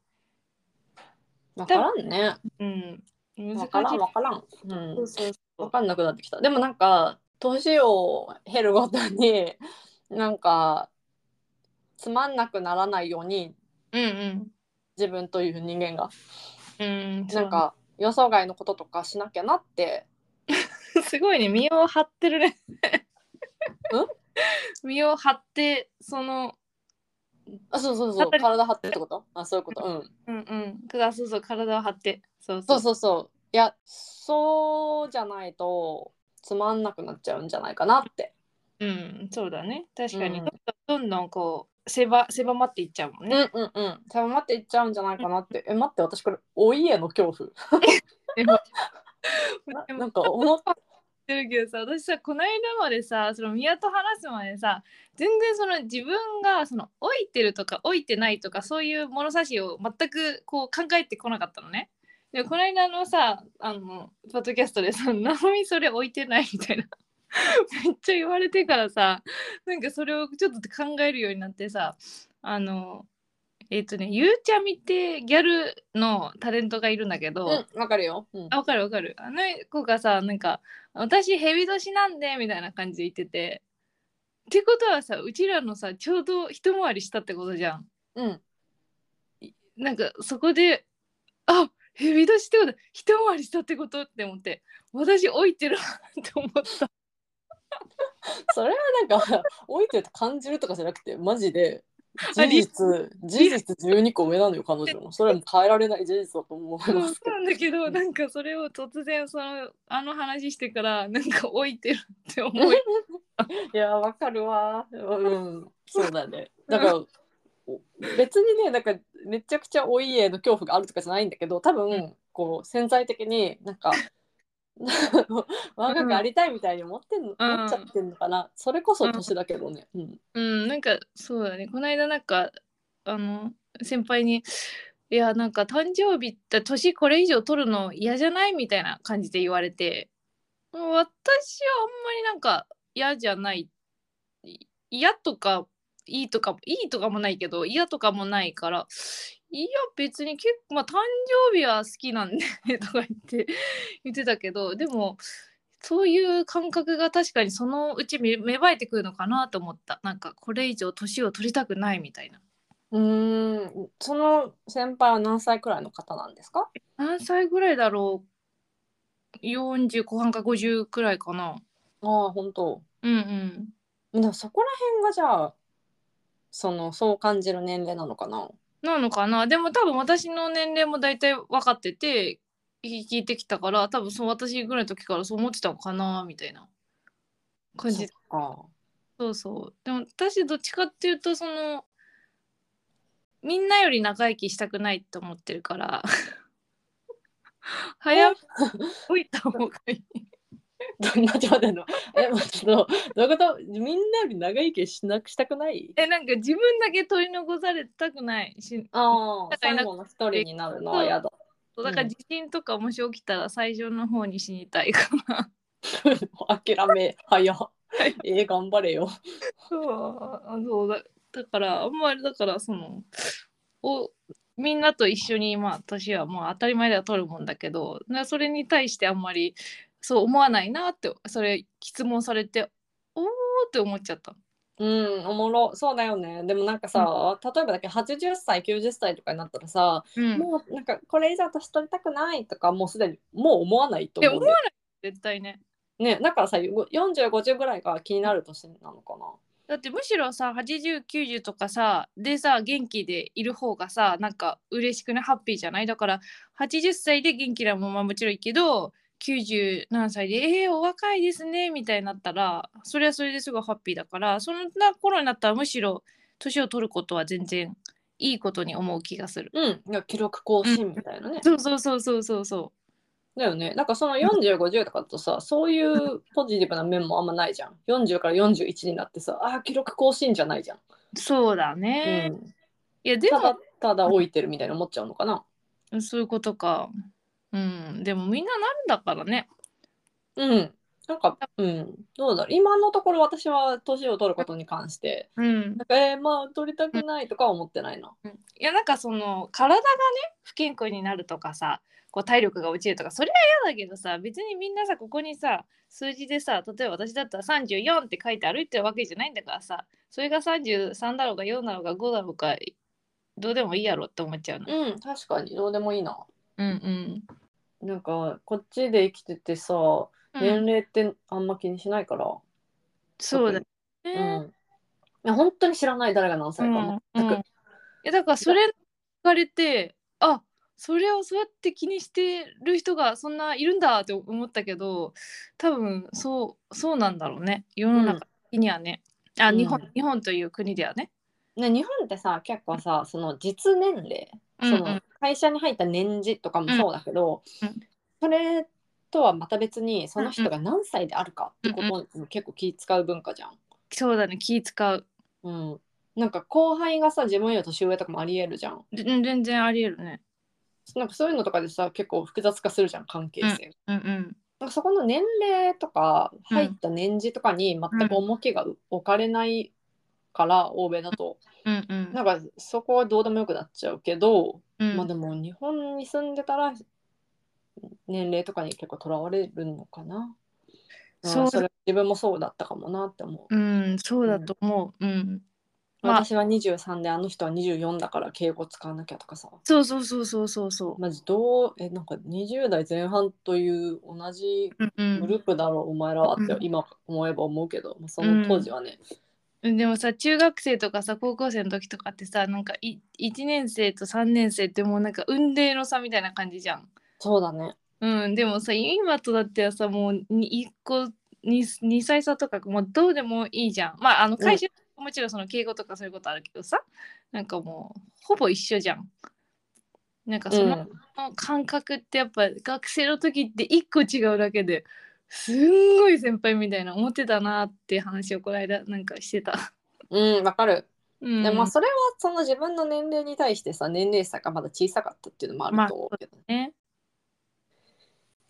S2: 分からんね。
S1: うん、難しい
S2: 分からん分からん。うん。
S1: そうそうそう。
S2: 分かんなくなってきた。でもなんか年を経るごとになんかつまんなくならないように
S1: うん
S2: 自分という人間が。
S1: うんう。ん
S2: なんか予想外のこととかしなきゃなって。
S1: そ *laughs* うすごいね身を張ってるね。*laughs* 身を張ってその
S2: あそうそうそう体張ってってこと？あそういうこと？うん。
S1: うんうん。あそうそう体を張って。そう
S2: そ
S1: そうう
S2: そうそう。いやそうじゃないとつまんなくなっちゃうんじゃないかなって。
S1: うんそうだね。確かに、
S2: うん。
S1: どんどんどんどんこう狭狭まっていっちゃうもん
S2: うん
S1: ね、
S2: うんうん。狭まっていっちゃうんじゃないかなって。え待って私これお家の恐怖。*laughs* ななんか思っ
S1: ってるけどさ私さこの間までさその宮と話すまでさ全然その自分がその老いてるとか老いてないとかそういう物差しを全くこう考えてこなかったのね。でこの間のさあのポッドキャストでさ「ナオミそれ置いてない」みたいな *laughs* めっちゃ言われてからさなんかそれをちょっと考えるようになってさあのえっ、とねゆうちゃみってギャルのタレントがいるんだけど、
S2: うんわかるよ、うん
S1: あ、わかるわかる。あの子がさ、なんか、私、ヘビ年なんで、みたいな感じで言ってて。ってことはさ、うちらのさ、ちょうど一回りしたってことじゃん。
S2: うん
S1: なんか、そこで、あヘビ年ってこと、一回りしたってことって思って、私、老いてるって思った。*laughs*
S2: それはなんか置いてると感じるとかじゃなくてマジで事実事実12個上なのよ彼女のそれはもう変えられない事実だと思い
S1: そう
S2: ますけど。
S1: なんだけど、*laughs* なんかそれを突然、その、あの話してから、なんか老いてるって思い。*laughs*
S2: いやわかるわ。うん。そうだね。だからお別にねなんかめちゃくちゃお家の恐怖があるとかじゃないんだけど多分こう潜在的になんか若くありたいみたいに思ってんの、
S1: うん。
S2: 思っちゃってんのかな。それこそ年だけどね、うん、
S1: うん、なんかそうだね。この間なんかあの先輩に「いやなんか誕生日って年これ以上取るの嫌じゃない?」みたいな感じで言われて私はあんまりなんか嫌じゃない。い嫌とかいいとかいいとかもないけど嫌とかもないからいや別に結構まあ誕生日は好きなんでとか言って *laughs* 言ってたけどでもそういう感覚が確かにそのうち芽芽生えてくるのかなと思った。なんかこれ以上年を取りたくないみたいな。
S2: うーん。その先輩は何歳くらいの方なんですか？
S1: 何歳ぐらいだろう。40後半か50くらいかな。
S2: ああ本当。
S1: うんうん。
S2: でもそこら辺がじゃあそのそう感じる年齢なのかな？
S1: なのかな？でも多分私の年齢も大体分かってて聞いてきたから多分そう私ぐらいの時からそう思ってたのかなみたいな感じ。
S2: そっか。
S1: そうそう。でも私どっちかっていうとそのみんなより長生きしたくないと思ってるから早めに置いた方がいい *laughs*
S2: どんな状態の？*laughs* え待ってどうどういうこと？みんなより長生きしなくしたくない？
S1: えなんか自分だけ取り残されたくない。し
S2: ああ
S1: だから
S2: 最後の一人になるのは嫌だ。
S1: だから地震とかもし起きたら最初の方に死にたいから
S2: 諦め早っ。えー、頑張れよ。
S1: そう。そうだだからあんまりだからそのおみんなと一緒にまあ年はまあ当たり前では取るもんだけどなそれに対してあんまりそう思わないなってそれ質問されておーって思っちゃった。
S2: うんおもろそうだよね。でもなんかさ、例えばだけど80歳90歳とかになったらさ、
S1: うん、
S2: もうなんかこれ以上年取りたくないとかもうすでにもう思わないと思うんだよ。
S1: え思わない絶対ね。
S2: ねだからさ4050ぐらいが気になる年なのかな。
S1: だってむしろさ8090とかさでさ元気でいる方がさなんか嬉しくないハッピーじゃない？だから80歳で元気なもんはもちろんいいけど90何歳で「えー、お若いですね」みたいになったらそれはそれですごいハッピーだからそんな頃になったらむしろ年を取ることは全然いいことに思う気がする。
S2: うん。いや記録更新みたいなね、
S1: そうそうそうそうそうそ
S2: だよね。なんかその4050とかだとさそういうポジティブな面もあんまないじゃん。40から41になってさあー記録更新じゃないじゃん、
S1: うそうだ
S2: う
S1: ね。
S2: ん、
S1: いやで
S2: ただ
S1: も
S2: ただ置いてるみたいな思っちゃうのかな。
S1: そういうことか。うん。でもみんななるんだからね。
S2: うん。なんかうん。どうだろう。今のところ私は年を取ることに関して。
S1: うん。
S2: なんかえー、まあ取りたくないとかは思ってないな。
S1: うん。いやなんかその体がね不健康になるとかさこう体力が落ちるとかそれは嫌だけどさ別にみんなさここにさ数字でさ例えば私だったら34って書いて歩いてるわけじゃないんだからさそれが33だろうが4だろうが5だろうがどうでもいいやろって思っちゃうの。
S2: うん確かに。どうでもいいな。
S1: うん
S2: なんかこっちで生きててさ
S1: うん。
S2: 年齢ってあんま気にしないから、
S1: そうだね。
S2: うん。いや本当に知らない誰が何歳か
S1: うん
S2: 全く、
S1: うんいやだからそれ聞かれてあそれをそうやって気にしてる人がそんないるんだって思ったけど多分そうそうなんだろうね。世の中的にはね、あ
S2: うん。
S1: 日本日本という国ではね。
S2: ね、日本ってさ結構さその実年齢、その会社に入った年次とかもそうだけど、
S1: うん。
S2: それとはまた別にその人が何歳であるかってことに結構気使う文化じゃん。
S1: そうだね気使う。
S2: うん、なんか後輩がさ自分より年上とかもありえるじゃん。
S1: で全然ありえるね。
S2: なんかそういうのとかでさ結構複雑化するじゃん関係性。
S1: うんうん
S2: なんかそこの年齢とか
S1: うん
S2: 入った年次とかに全く重きが置かれないから、欧米だと
S1: うんうん
S2: なんかそこはどうでもよくなっちゃうけど、
S1: うん
S2: まあでも日本に住んでたら年齢とかに結構とらわれるのかな。
S1: そう
S2: あそれ自分もそうだったかもなって思う。
S1: うんそうだと思う。うんまあ
S2: 私は23であの人は24だから敬語使わなきゃとかさ。
S1: そうそうそうそうそうそ
S2: まずどうえなんか20代前半という同じ
S1: う。うん
S2: グループだろう、お前らはって
S1: うん
S2: 今思えば思うけど、まあ、その当時はね、
S1: うん、でもさ中学生とかさ高校生の時とかってさなんかい1年生と3年生ってもうなんか運命の差みたいな感じじゃん。
S2: そうだね。
S1: うん、でもさ今とだってはさもう1個 2, 2歳差とかもうどうでもいいじゃん。まああの会社、もちろんその敬語とかそういうことあるけどさなんかもうほぼ一緒じゃん。なんかその感覚ってやっぱ学生の時って1個違うだけですんごい先輩みたいな思ってたなって話をこの間なんかしてた。
S2: うん、うんわかる。
S1: うん、
S2: でまあそれはその自分の年齢に対してさ年齢差がまだ小さかったっていうのもあると思うけど、
S1: ね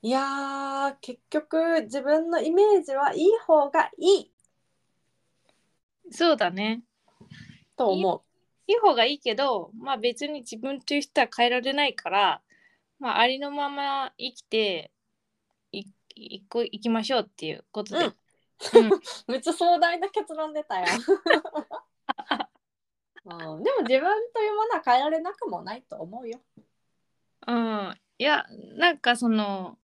S2: いやー結局自分のイメージはいい方がいい
S1: そうだね。
S2: と思
S1: いい方がいいけど、まあ別に自分という人は変えられないから、まあありのまま生きていいこいきましょうっていうことで。
S2: うんう。*laughs* めっちゃ壮大な結論出たよ、*laughs* うん、でも自分というものは変えられなくもないと思うよ
S1: うん。いや、なんかその、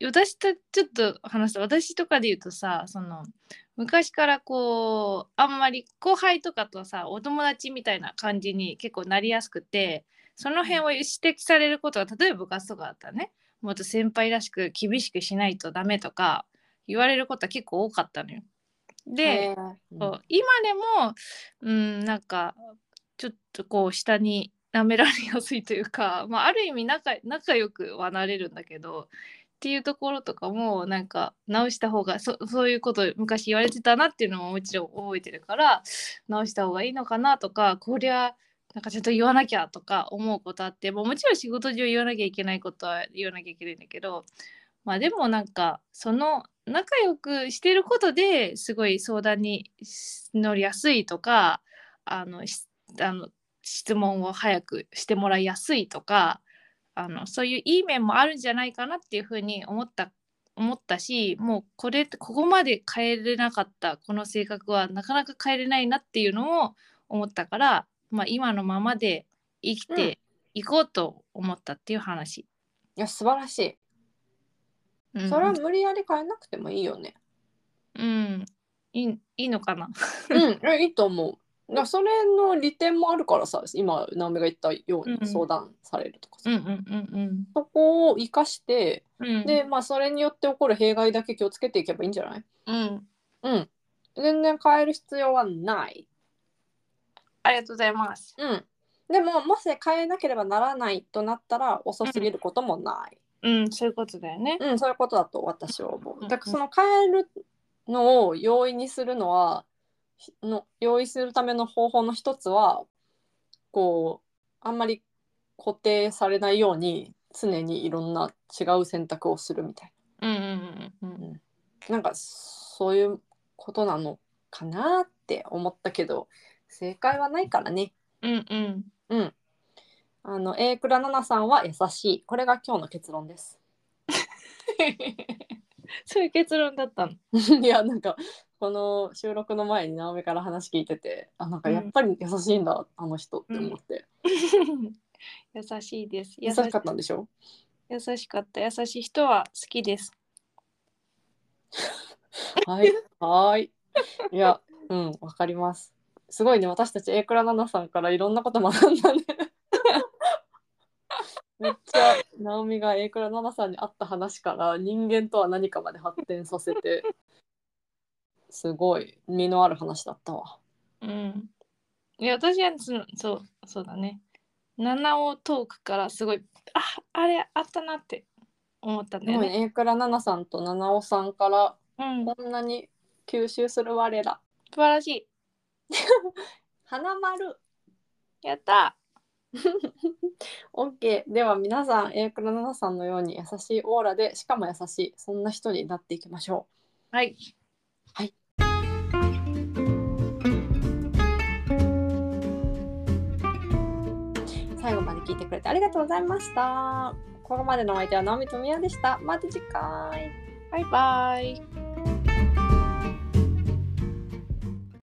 S1: 私とちょっと話す私とかで言うとさその昔からこうあんまり後輩とかとさお友達みたいな感じに結構なりやすくてその辺を指摘されることは例えば部活とかだったらねもっと先輩らしく厳しくしないとダメとか言われることは結構多かったのよ。で、う今でもうんなんかちょっとこう下に舐められやすいというか、*laughs* まあ、ある意味仲仲良くはなれるんだけどっていうところとかもなんか直した方がそそういうこと昔言われてたなっていうのももちろん覚えてるから直した方がいいのかなとかこりゃなんかちょっと言わなきゃとか思うことあってももちろん仕事上言わなきゃいけないことは言わなきゃいけないんだけどまあでもなんかその仲良くしてることですごい相談に乗りやすいとかあのあの質問を早くしてもらいやすいとかあのそういういい面もあるんじゃないかなっていうふうに思った思ったしもうこれここまで変えれなかったこの性格はなかなか変えれないなっていうのを思ったから、まあ、今のままで生きていこうと思ったっていう話。
S2: いや素晴らしい。
S1: うん、
S2: それは無理やり変えなくてもいいよね。
S1: うん、いいいいのかな。
S2: うん、いやいいと思う。だからそれの利点もあるからさ今直美が言ったよう
S1: うん
S2: に相談されるとかさ、
S1: うんうんうん
S2: そこを生かして
S1: うん。うん、
S2: でまあそれによって起こる弊害だけ気をつけていけばいいんじゃない？
S1: うん、
S2: うん全然変える必要はない。
S1: ありがとうございます。
S2: うんでももし変えなければならないとなったら遅すぎることもない。
S1: うん、そういうことだよね。
S2: うん、そういうことだと私は思
S1: うん
S2: う。だからその変えるのを容易にするのはひの容易するための方法の一つはこうあんまり固定されないように常にいろんな違う選択をするみたい
S1: うんうんうんうん。
S2: ななんかそういうことなのかなって思ったけど正解はないからね。
S1: うんうん。
S2: うん。あの A 倉奈々さんは優しい。これが今日の結論です。*laughs*
S1: そういう結論だったの。*laughs*
S2: いやなんかこの収録の前に直美から話聞いててあなんかやっぱり優しいんだ、あの人って思って、*laughs*
S1: 優しいです。
S2: 優しかったんでしょ？
S1: 優しかった。優しい人は好きです。
S2: はいはいいやうんわかりますすごいね私たち A 倉奈々さんからいろんなこと学んだね *laughs* めっちゃ直美が A 倉奈々さんに会った話から人間とは何かまで発展させてすごい身のある話だったわ
S1: うん。いや、私はそのそう、そうだね。七尾トークからすごい、ああれあったなって思ったんだよね。
S2: A 倉奈々さんと七尾さんから
S1: うん。素
S2: こんなに吸収する我ら
S1: 晴らしい。*laughs*
S2: 花丸。
S1: やった。*laughs*
S2: OK では皆さん A 倉奈々さんのように優しいオーラでしかも優しいそんな人になっていきましょ
S1: はい。
S2: はい。う最後まで聞いてくれてありがとうございました。ここまでのお相手は直美とみやでした。また次回。
S1: バイバイ。